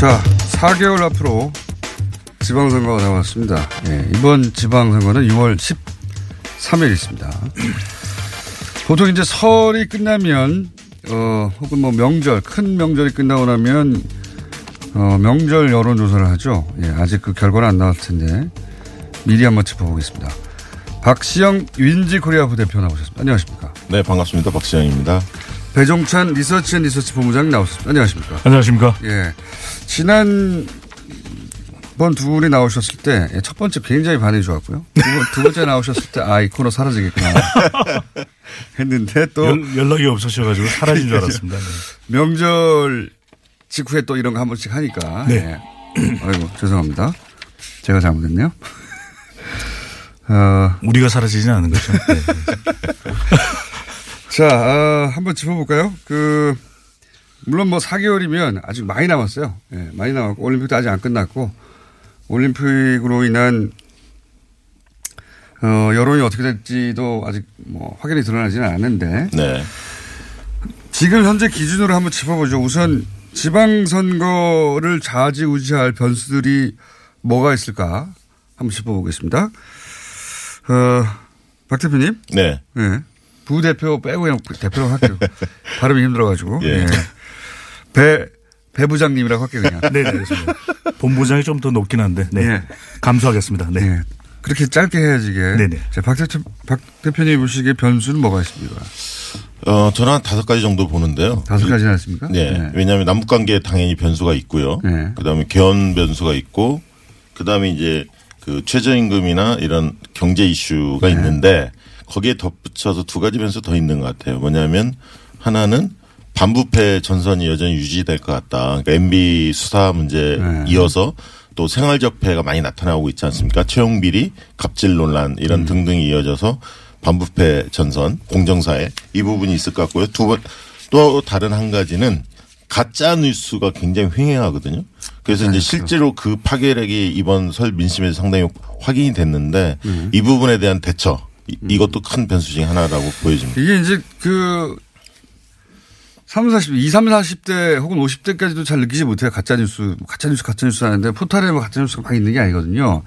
자, 4개월 앞으로 지방선거가 남았습니다. 예, 이번 지방선거는 6월 13일 있습니다. 보통 이제 설이 끝나면, 어, 혹은 뭐 명절, 큰 명절이 끝나고 나면, 어, 명절 여론조사를 하죠. 예, 아직 그 결과는 안 나왔을 텐데, 미리 한번 짚어보겠습니다. 박시영 윈지 코리아 부대표 나오셨습니다. 안녕하십니까. 네, 반갑습니다. 박시영입니다. 배종찬 리서치 앤 리서치 본부장 나오셨습니다. 안녕하십니까. 안녕하십니까. 예. 지난번 두 분이 나오셨을 때 첫 번째 굉장히 반응이 좋았고요. 두, 번, 두 번째 나오셨을 때 아, 이 코너 사라지겠구나. [LAUGHS] 했는데 또. 연, 연락이 없으셔가지고 사라진 줄 [LAUGHS] 알았습니다. 네. 명절 직후에 또 이런 거 한 번씩 하니까. 네. 예. [CLEARS THROAT] 아이고, 죄송합니다. 제가 잘못했네요. [LAUGHS] 어, 우리가 사라지진 않는 거죠. 네. 자, 어, 한번 짚어볼까요? 그, 물론 뭐 4개월이면 아직 많이 남았어요. 예, 많이 남았고, 올림픽도 아직 안 끝났고, 올림픽으로 인한 어, 여론이 어떻게 될지도 아직 뭐 확연히 드러나지는 않은데. 네. 지금 현재 기준으로 한번 짚어보죠. 우선 지방선거를 좌지우지할 변수들이 뭐가 있을까 한번 짚어보겠습니다. 어, 박 대표님. 네. 네. 부대표 빼고 그냥 대표로 할게요. [LAUGHS] 발음이 힘들어가지고. 예. 예. 배, 배 부장님이라고 할게요, 그냥. 네, 네, 알겠습니다. 본부장이 좀 더 높긴 한데, 네. 예. 감수하겠습니다. 네. 그렇게 짧게 해야지 이게. 네네. 자, 박, 대표, 박 대표님 보시기에 변수는 뭐가 있습니까? 어, 저는 한 다섯 가지 정도 보는데요. 다섯 가지나 있습니까? 네. 네. 왜냐하면 남북 관계에 당연히 변수가 있고요. 네. 그 다음에 개헌 변수가 있고, 그 다음에 이제 그 최저임금이나 이런 경제 이슈가 네. 있는데, 거기에 덧붙여서 두 가지 변수 더 있는 것 같아요. 뭐냐면, 하나는 반부패 전선이 여전히 유지될 것 같다. 그러니까 MB 수사 문제 네. 이어서 또 생활적 폐해가 많이 나타나고 있지 않습니까? 채용 비리, 갑질 논란 음. 이런 등등이 이어져서 반부패 전선, 공정사회 이 부분이 있을 것 같고요. 두 번, 또 다른 한 가지는 가짜 뉴스가 굉장히 횡행하거든요. 그래서 이제 실제로 그 파괴력이 이번 설 민심에서 상당히 확인이 됐는데 음. 이 부분에 대한 대처 이- 이것도 큰 변수 중에 하나라고 보여집니다. 이게 이제 그 3, 40, 2, 3, 40대 혹은 50대까지도 잘 느끼지 못해요. 가짜뉴스, 가짜뉴스, 가짜뉴스 하는데 포탈에 뭐 가짜뉴스가 막 있는 게 아니거든요.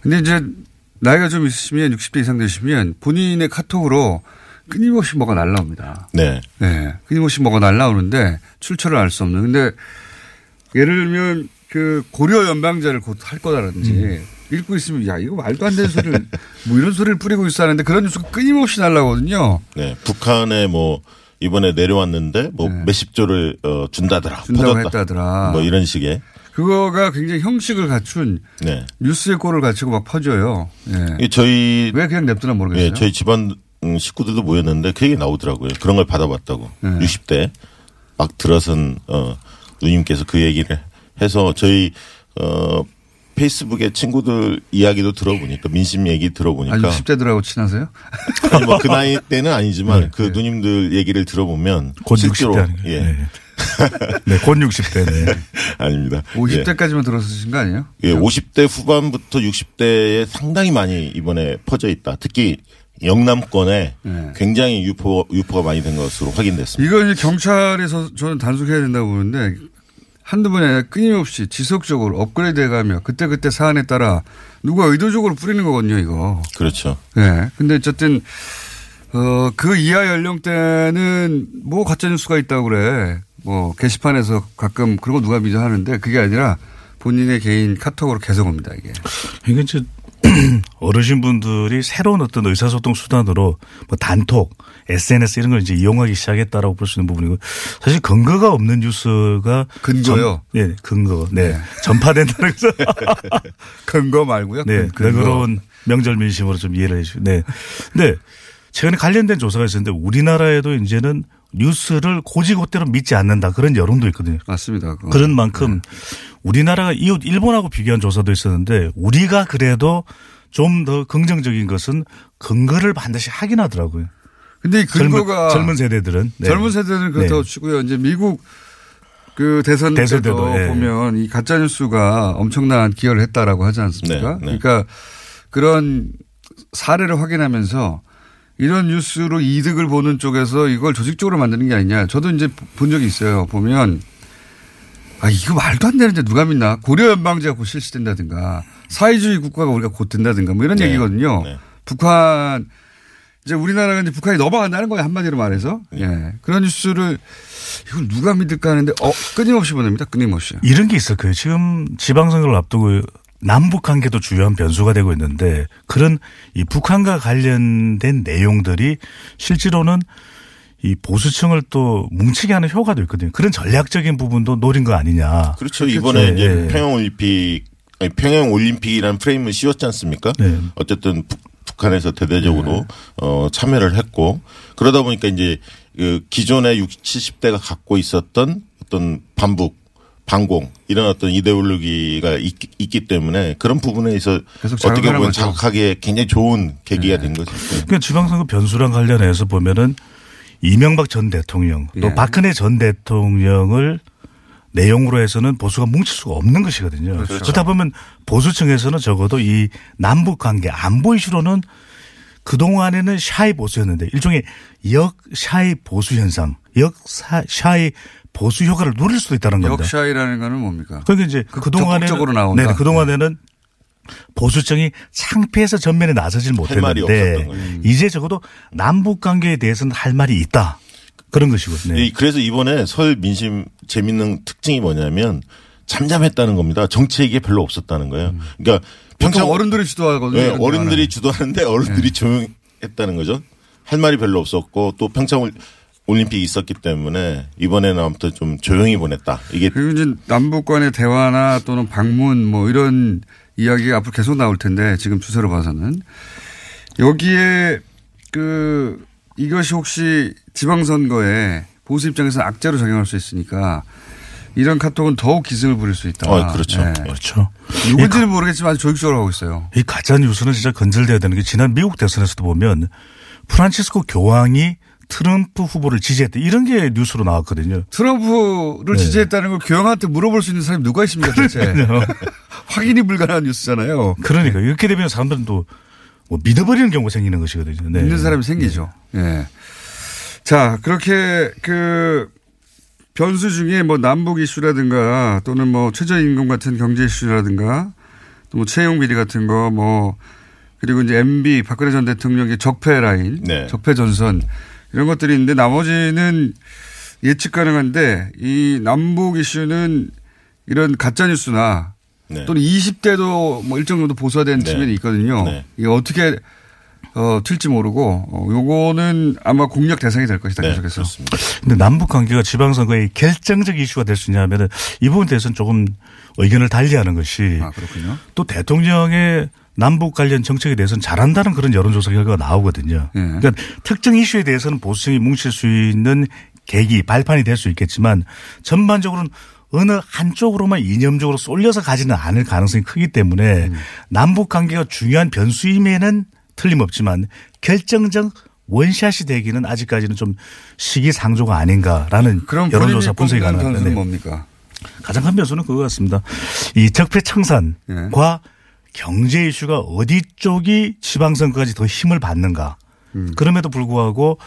근데 이제 나이가 좀 있으시면 60대 이상 되시면 본인의 카톡으로 끊임없이 뭐가 날라옵니다. 네. 네. 끊임없이 뭐가 날라오는데 출처를 알 수 없는. 근데 예를 들면 그 고려 연방제를 곧 할 거다라든지 읽고 있으면 야, 이거 말도 안 되는 소리를 뭐 이런 소리를 뿌리고 있어 하는데 그런 뉴스가 끊임없이 날라오거든요. 네. 북한에 뭐 이번에 내려왔는데 뭐 몇십 조를 어, 준다더라. 네. 준다고 퍼졌다. 했다더라. 뭐 이런 식의. 그거가 굉장히 형식을 갖춘 네. 뉴스의 꼴을 갖추고 막 퍼져요. 예. 이 저희 왜 그냥 냅두나 모르겠어요. 예, 저희 집안 음, 식구들도 모였는데 그 얘기 나오더라고요. 그런 걸 받아봤다고. 네. 60대 막 들어선 어 누님께서 그 얘기를 해서 저희 어 페이스북에 친구들 이야기도 들어보니까 민심 얘기 들어보니까 아니 60대들하고 친하세요? 아니 뭐 그 나이 때는 아니지만 네, 그 누님들 얘기를 들어보면 곧 실제로 60대 아닌가요? 예. 네. 네, 곧 60대. 네. [LAUGHS] 아닙니다. 50대까지만 들어서신 거 아니에요? 예, 50대 후반부터 60대에 상당히 많이 이번에 퍼져 있다. 특히 영남권에 네. 굉장히 유포 유포가 많이 된 것으로 확인됐습니다. 이제 경찰에서 저는 단속해야 된다고 보는데 한두 번이 아니라 끊임없이 지속적으로 업그레이드 해가며 그때그때 사안에 따라 누가 의도적으로 뿌리는 거거든요, 이거. 그렇죠. 네. 근데 어쨌든, 어, 그 이하 연령대는 뭐 가짜뉴스가 있다고 그래. 뭐 게시판에서 가끔 그런 거 누가 믿어 하는데 그게 아니라 본인의 개인 카톡으로 계속 옵니다, 이게. 이게 이제 [CLEARS THROAT] 어르신분들이 새로운 어떤 의사소통 수단으로 뭐 단톡, SNS 이런 걸 이제 이용하기 시작했다라고 볼 수 있는 부분이고 사실 근거가 없는 뉴스가 근거요? 전, 예, 근거. 네. 전파된다는 것은 [LAUGHS] 근거 말고요. 네. 근- 근거. 너그러운 명절 민심으로 좀 이해를 해 주시고. 네. 근데 최근에 관련된 조사가 있었는데 우리나라에도 이제는 뉴스를 고지고대로 믿지 않는다 그런 여론도 있거든요. 맞습니다. 그런 만큼 우리나라가 이웃 일본하고 비교한 조사도 있었는데 우리가 그래도 좀 더 긍정적인 것은 근거를 반드시 확인하더라고요. 근데 이 근거가 젊은, 세대들은 네. 젊은 세대는 그렇다고 네. 치고요. 이제 미국 그 대선 때도 대선 때도, 예. 보면 이 가짜 뉴스가 엄청난 기여를 했다라고 하지 않습니까? 네, 네. 그러니까 그런 사례를 확인하면서 이런 뉴스로 이득을 보는 쪽에서 이걸 조직적으로 만드는 게 아니냐. 저도 이제 본 적이 있어요. 보면 아 이거 말도 안 되는데 누가 믿나? 고려 연방제가 곧 실시된다든가 사회주의 국가가 우리가 곧 된다든가 뭐 이런 네. 얘기거든요. 북한 이제 우리나라가 이제 북한이 넘어간다는 거예요 한마디로 말해서 예 그런 뉴스를 이걸 누가 믿을까 하는데 어 끊임없이 보냅니다 끊임없이 이런 게 있을 거예요. 지금 지방선거를 앞두고 남북 관계도 중요한 변수가 되고 있는데 그런 이 북한과 관련된 내용들이 실제로는 이 보수층을 또 뭉치게 하는 효과도 있거든요. 그런 전략적인 부분도 노린 거 아니냐. 그렇죠. 이번에 예, 이제 예. 평양 올림픽 평양 올림픽이라는 프레임을 씌웠지 않습니까? 네. 어쨌든 북, 북한에서 대대적으로 어, 참여를 했고 그러다 보니까 이제 그 기존의 60, 70대가 갖고 있었던 어떤 반북 반공 이런 어떤 이데올로기가 있, 기 때문에 그런 부분에 있어 계속 어떻게 보면. 자극하기에 굉장히 좋은 계기가 된 거죠. 그러니까 지방선거 변수랑 관련해서 보면은 이명박 전 대통령 또 예. 박근혜 전 대통령을 내용으로 해서는 보수가 뭉칠 수가 없는 것이거든요. 그렇죠. 그렇다 보면 보수층에서는 적어도 이 남북 관계 안보 이슈로는 그동안에는 shy 보수였는데 일종의 역 shy 보수 현상, 역 sh- shy 보수 효과를 누릴 수도 있다는 겁니다. 역shy라는 거는 뭡니까? 그러니까 이제 그동안에는 적극적으로 나온다. 네, 그동안에는 보수층이 창피해서 전면에 나서질 할 말이 못했는데 거예요. 이제 적어도 남북 관계에 대해서는 할 말이 있다. 그런 것이거든요. 이- 그래서 이번에 설 민심 재밌는 특징이 뭐냐면 잠잠했다는 겁니다. 정책이 별로 없었다는 거예요. 그러니까 보통 평창 어른들이 주도하거든요. 네, 어른들이. 주도하는데 어른들이 조용했다는 거죠. 할 말이 별로 없었고 또 평창 올- 올림픽이 있었기 때문에 이번에는 아무튼 좀 조용히 보냈다. 이게 그리고 이제 남북 간의 대화나 또는 방문 뭐 이런 이야기가 앞으로 계속 나올 텐데 지금 추세로 봐서는 여기에 그 이것이 혹시 지방선거에 보수 입장에서 악재로 작용할 수 있으니까 이런 카톡은 더욱 기승을 부릴 수 있다. 어, 그렇죠. 네. 그렇죠. 누군지는 모르겠지만 아주 조직적으로 하고 있어요. 이 가짜 뉴스는 진짜 건절돼야 되는 게 지난 미국 대선에서도 보면 프란치스코 교황이 트럼프 후보를 지지했다 이런 게 뉴스로 나왔거든요. 트럼프를 네. 지지했다는 걸 교황한테 물어볼 수 있는 사람이 누가 있습니까 대체. [LAUGHS] 확인이 불가능한 뉴스잖아요. 그러니까 이렇게 되면 사람들은 또 뭐 믿어버리는 경우가 생기는 것이거든요. 네. 믿는 사람이 생기죠. 예. 자, 그렇게 그 변수 중에 뭐 남북 이슈라든가 또는 뭐 최저임금 같은 경제 이슈라든가 또 뭐 채용 비리 같은 거뭐 그리고 이제 MB 박근혜 전 대통령의 적폐 라인, 네. 적폐 전선 이런 것들이 있는데 나머지는 예측 가능한데 이 남북 이슈는 이런 가짜 뉴스나 네. 또는 20대도 뭐 일정 정도 보수화된 측면이 있거든요. 네. 이게 어떻게 어, 튈지 모르고 어, 요거는 아마 공략 대상이 될 것이다 네, 계속해서. 근데 남북 관계가 지방선거의 결정적 이슈가 될 수 있냐면은 이 부분에 대해서는 조금 의견을 달리하는 것이 아, 그렇군요. 또 대통령의 남북 관련 정책에 대해서는 잘한다는 그런 여론조사 결과가 나오거든요. 예. 그러니까 특정 이슈에 대해서는 보수층이 뭉칠 수 있는 계기, 발판이 될 수 있겠지만 전반적으로는 어느 한쪽으로만 이념적으로 쏠려서 가지는 않을 가능성이 크기 때문에 음. 남북 관계가 중요한 변수임에는 틀림없지만 결정적 원샷이 되기는 아직까지는 좀 시기상조가 아닌가라는 여론조사 분석이 가능한데 변수는 뭡니까? 가장 큰 변수는 그거 같습니다. 이 적폐 청산과 경제 이슈가 어디 쪽이 지방선거까지 더 힘을 받는가. 그럼에도 불구하고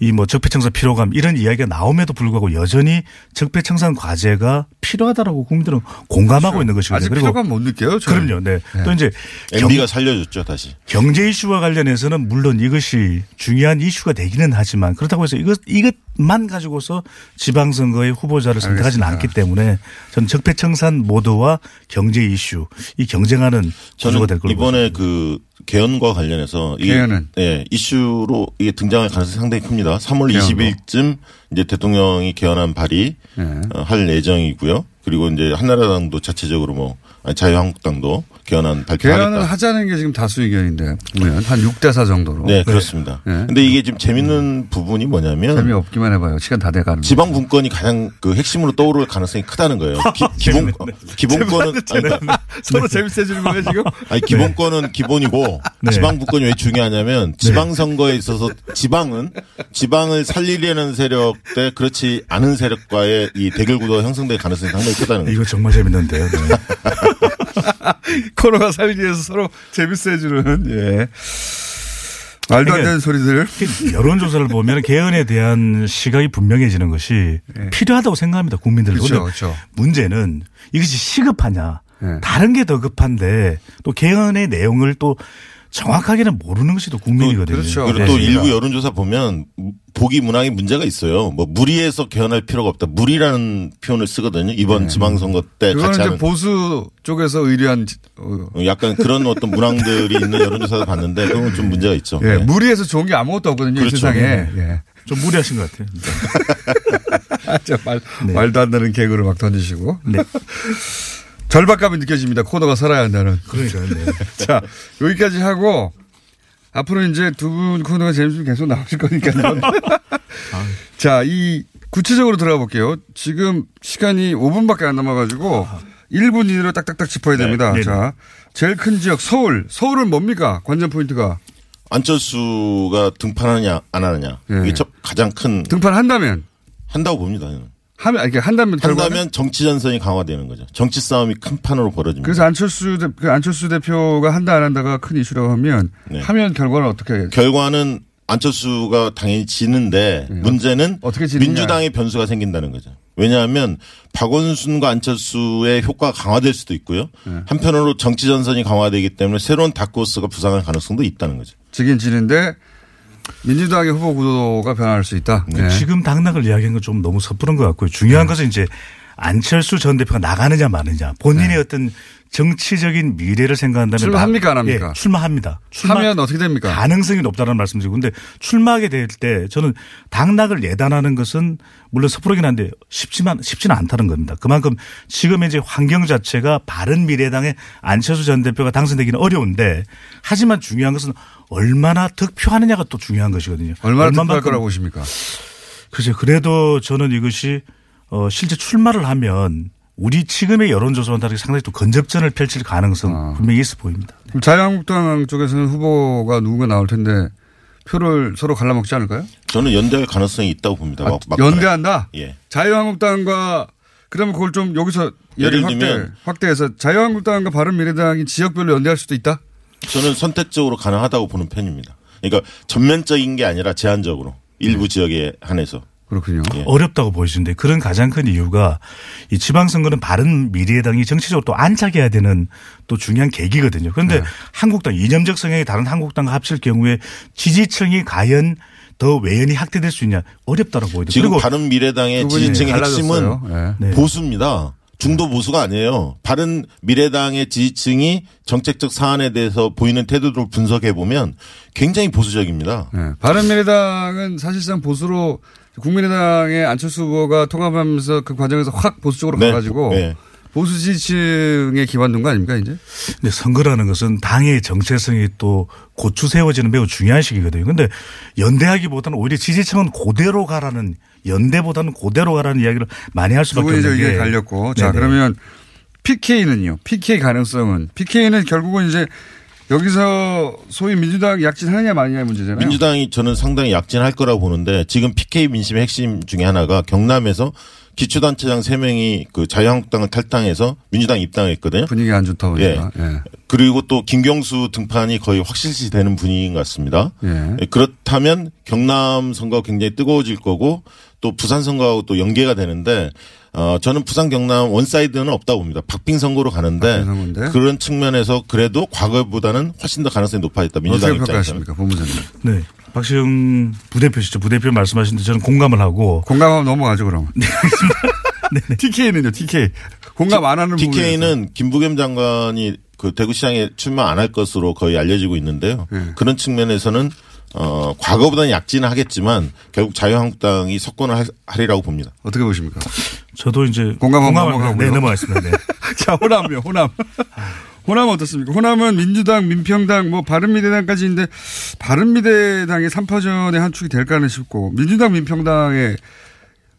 이 뭐 적폐청산 필요감 이런 이야기가 나옴에도 불구하고 여전히 적폐청산 과제가 필요하다라고 국민들은 공감하고 있는 것이거든요. 아직 필요감 못 느껴요. 저는. 그럼요. 네. 네. 또 이제 MB가 경- 살려줬죠 다시. 경제 이슈와 관련해서는 물론 이것이 중요한 이슈가 되기는 하지만 그렇다고 해서 이것 이것만 가지고서 지방선거의 후보자를 선택하지는. 않기 때문에 저는 적폐청산 모드와 경제 이슈 이 경쟁하는 저는 될 걸로 이번에 그 개헌과 관련해서 이- 개헌은? 예, 이슈로 이게 등장할 가능성이 상당히 큽니다. 3월 개헌도? 20일쯤 이제 대통령이 개헌안 발의 네. 어, 할 예정이고요. 그리고 이제 한나라당도 자체적으로 뭐 자유한국당도 개헌안 발표하겠다. 개헌을 하자는 게 지금 다수 의견인데 보면 한 6대 4 정도로. 네, 그렇습니다. 네. 근데 이게 지금 재밌는 부분이 뭐냐면 재미없기만 해 봐요. 시간 다 돼 가는. 지방 분권이 가장 그 핵심으로 떠오를 가능성이 크다는 거예요. 기, [LAUGHS] 본 기본권은 그러니까 [LAUGHS] 서로 재밌어 지는 거예요 지금? 아니 기본권은 기본이고 [LAUGHS] 네. 지방 분권이 왜 중요하냐면 지방 선거에 있어서 지방은 지방을 살리려는 세력 대 그렇지 않은 세력과의 이 대결 구도가 형성될 가능성이 상당히 크다는 거죠. 이거 정말 재밌는데요. 네. [LAUGHS] 코너가 살기 위해서 서로 재밌어 해주는 예. 말도 안 되는 소리들. 여론조사를 보면 개헌에 대한 시각이 분명해지는 것이 필요하다고 생각합니다. 국민들. 네. 그렇죠, 그렇죠. 문제는 이것이 시급하냐. 네. 다른 게 더 급한데 또 개헌의 내용을 또 정확하게는 모르는 것이 또 국민이거든요. 그렇죠. 그리고 또 일부 여론조사 보면 보기 문항에 문제가 있어요. 뭐 무리해서 개헌할 필요가 없다. 무리라는 표현을 쓰거든요. 이번 지방선거 때 그거는 같이 이제 하는 보수 쪽에서 의뢰한 어, 약간 그런 어떤 문항들이 있는 여론조사를 봤는데 그건 좀 문제가 있죠. 예, 네. 무리해서 좋은 게 아무것도 없거든요. 그렇죠. 이 세상에. 네. 예. 좀 무리하신 것 같아요. [LAUGHS] 저 말, 네. 말도 안 되는 개그를 막 던지시고. [LAUGHS] 절박감이 느껴집니다. 코너가 살아야 한다는. 그러니까요. 네. [LAUGHS] 자, 여기까지 하고 앞으로 이제 두 분 코너가 재밌으면 계속 나오실 거니까요. [LAUGHS] 자, 이 구체적으로 들어가 볼게요. 지금 시간이 5분밖에 안 남아가지고 1분 이내로 딱딱딱 짚어야 됩니다. 네. 자, 제일 큰 지역 서울. 서울은 뭡니까? 관전 포인트가. 안철수가 등판하느냐 안 하느냐 예. 이게 첫 가장 큰 등판한다면 한다고 봅니다. 저는. 하면 이렇게 한다면 결과는 한다면 정치 전선이 강화되는 거죠. 정치 싸움이 큰 판으로 벌어집니다. 그래서 안철수 대, 그 안철수 대표가 한다 안 한다가 큰 이슈라고 하면 네. 하면 결과는 어떻게 결과는 안철수가 당연히 지는데 문제는 어떻게 지느냐. 민주당의 변수가 생긴다는 거죠. 왜냐하면 박원순과 안철수의 효과가 강화될 수도 있고요. 네. 한편으로 정치 전선이 강화되기 때문에 새로운 다크호스가 부상할 가능성도 있다는 거죠. 지긴 지는데 민주당의 후보 구도가 변할 수 있다. 네. 지금 당락을 이야기한 건 좀 너무 섣부른 것 같고요. 중요한 것은 이제 안철수 전 대표가 나가느냐 마느냐 본인의 어떤 정치적인 미래를 생각한다면 네. 출마합니까, 안 합니까? 예, 출마합니다. 출마 하면 어떻게 됩니까? 가능성이 높다는 말씀드리고 근데 출마하게 될 때 저는 당락을 예단하는 것은 물론 섣부르긴 한데 쉽지만 쉽지는 않다는 겁니다. 그만큼 지금 이제 환경 자체가 바른 미래당의 안철수 전 대표가 당선되기는 어려운데 하지만 중요한 것은 얼마나 득표하느냐가 또 중요한 것이거든요. 얼마나 득표할 거라고 보십니까? 글쎄 그래도 저는 이것이 어 실제 출마를 하면 우리 지금의 여론조사와는 다르게 상당히 또 건접전을 펼칠 가능성 분명히 있어 보입니다. 그럼 자유한국당 쪽에서는 후보가 누군가 나올 텐데 표를 서로 갈라먹지 않을까요? 저는 연대할 가능성이 있다고 봅니다. 아, 연대한다? 예. 자유한국당과 그러면 그걸 좀 여기서 예를 확대, 들면 확대해서 자유한국당과 바른미래당이 지역별로 연대할 수도 있다? 저는 선택적으로 가능하다고 보는 편입니다. 그러니까 전면적인 게 아니라 제한적으로 일부 지역에 한해서. 그렇군요. 어렵다고 보여지는데 그런 가장 큰 이유가 이 지방선거는 바른 미래당이 정치적으로 또 안착해야 되는 또 중요한 계기거든요. 그런데 한국당 이념적 성향이 다른 한국당과 합칠 경우에 지지층이 과연 더 외연이 확대될 수 있냐 어렵다고 보여요. 지금 그리고 바른 미래당의 지지층의. 핵심은 네. 보수입니다. 중도 보수가 아니에요. 바른 미래당의 지지층이 정책적 사안에 대해서 보이는 태도를 분석해 보면 굉장히 보수적입니다. 네. 바른 미래당은 사실상 보수로 국민의당의 안철수 후보가 통합하면서 그 과정에서 확 보수 쪽으로 네. 가가지고 네. 보수 지지층에 기반둔 거 아닙니까 이제? 근데 선거라는 것은 당의 정체성이 또 고추 세워지는 매우 중요한 시기거든요. 근데 연대하기보다는 오히려 지지층은 그대로 가라는 연대보다는 그대로 가라는 이야기를 많이 할두 수밖에 없는 저게 갈렸고 자 네네. 그러면 PK는요? PK 가능성은 PK는 결국은 이제 여기서 소위 민주당 약진하느냐 마느냐의 문제잖아요. 민주당이 저는 상당히 약진할 거라고 보는데 지금 PK 민심의 핵심 중에 하나가 경남에서 기초단체장 3명이 그 자유한국당을 탈당해서 민주당 입당했거든요. 분위기 안 좋다 보니까. 예. 그리고 또 김경수 등판이 거의 확실시 되는 분위기인 것 같습니다. 예. 예, 그렇다면 경남 선거가 굉장히 뜨거워질 거고 또 부산 선거하고 또 연계가 되는데 어 저는 부산 경남 one side는 없다고 봅니다. 박빙 선거로 가는데 그런 측면에서 그래도 과거보다는 훨씬 더 가능성이 높아졌다. 민주당 어떻게 입장에서는. 본부장님? 네. 박시영 부대표시죠. 부대표 말씀하신 데 저는 공감을 하고. 공감하면 넘어가죠, 그럼. [LAUGHS] TK는요, TK. 공감 안 하는 부분에 TK는 김부겸 장관이 그 대구시장에 출마 안 할 것으로 거의 알려지고 있는데요. 네. 그런 측면에서는 어 과거보다는 약진은 하겠지만 결국 자유한국당이 석권을 할- 하리라고 봅니다. 어떻게 보십니까? 저도 이제 공감하면 공감을- 넘어가고요. 네, 넘어가겠습니다. 네. [LAUGHS] 자, 호남이요, 호남. 호남 어떻습니까? 호남은 민주당, 민평당, 뭐 바른미래당까지 있는데 바른미래당의 3파전의 한 축이 될까는 싶고 민주당, 민평당의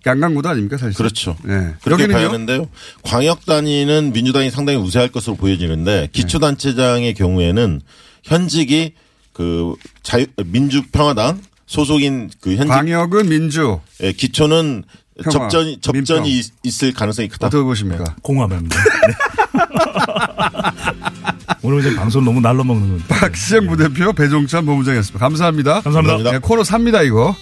양강구도 아닙니까 사실? 그렇죠. 네. 그렇게 여기는요? 봐야 하는데요. 광역 단위는 민주당이 상당히 우세할 것으로 보여지는데 기초단체장의 경우에는 현직이 그 자유 민주평화당 소속인 그 현직 광역은 민주. 예, 기초는 평화, 접전이 접전이. 있- 있을 가능성이 크다. 어떻게 보십니까? 공감합니다. 네. [LAUGHS] 오늘 이제 방송 너무 날로 먹는 건데. 박시영 부대표 배종찬 본부장이었습니다. 감사합니다. 감사합니다. 네, 코너 삽니다 이거.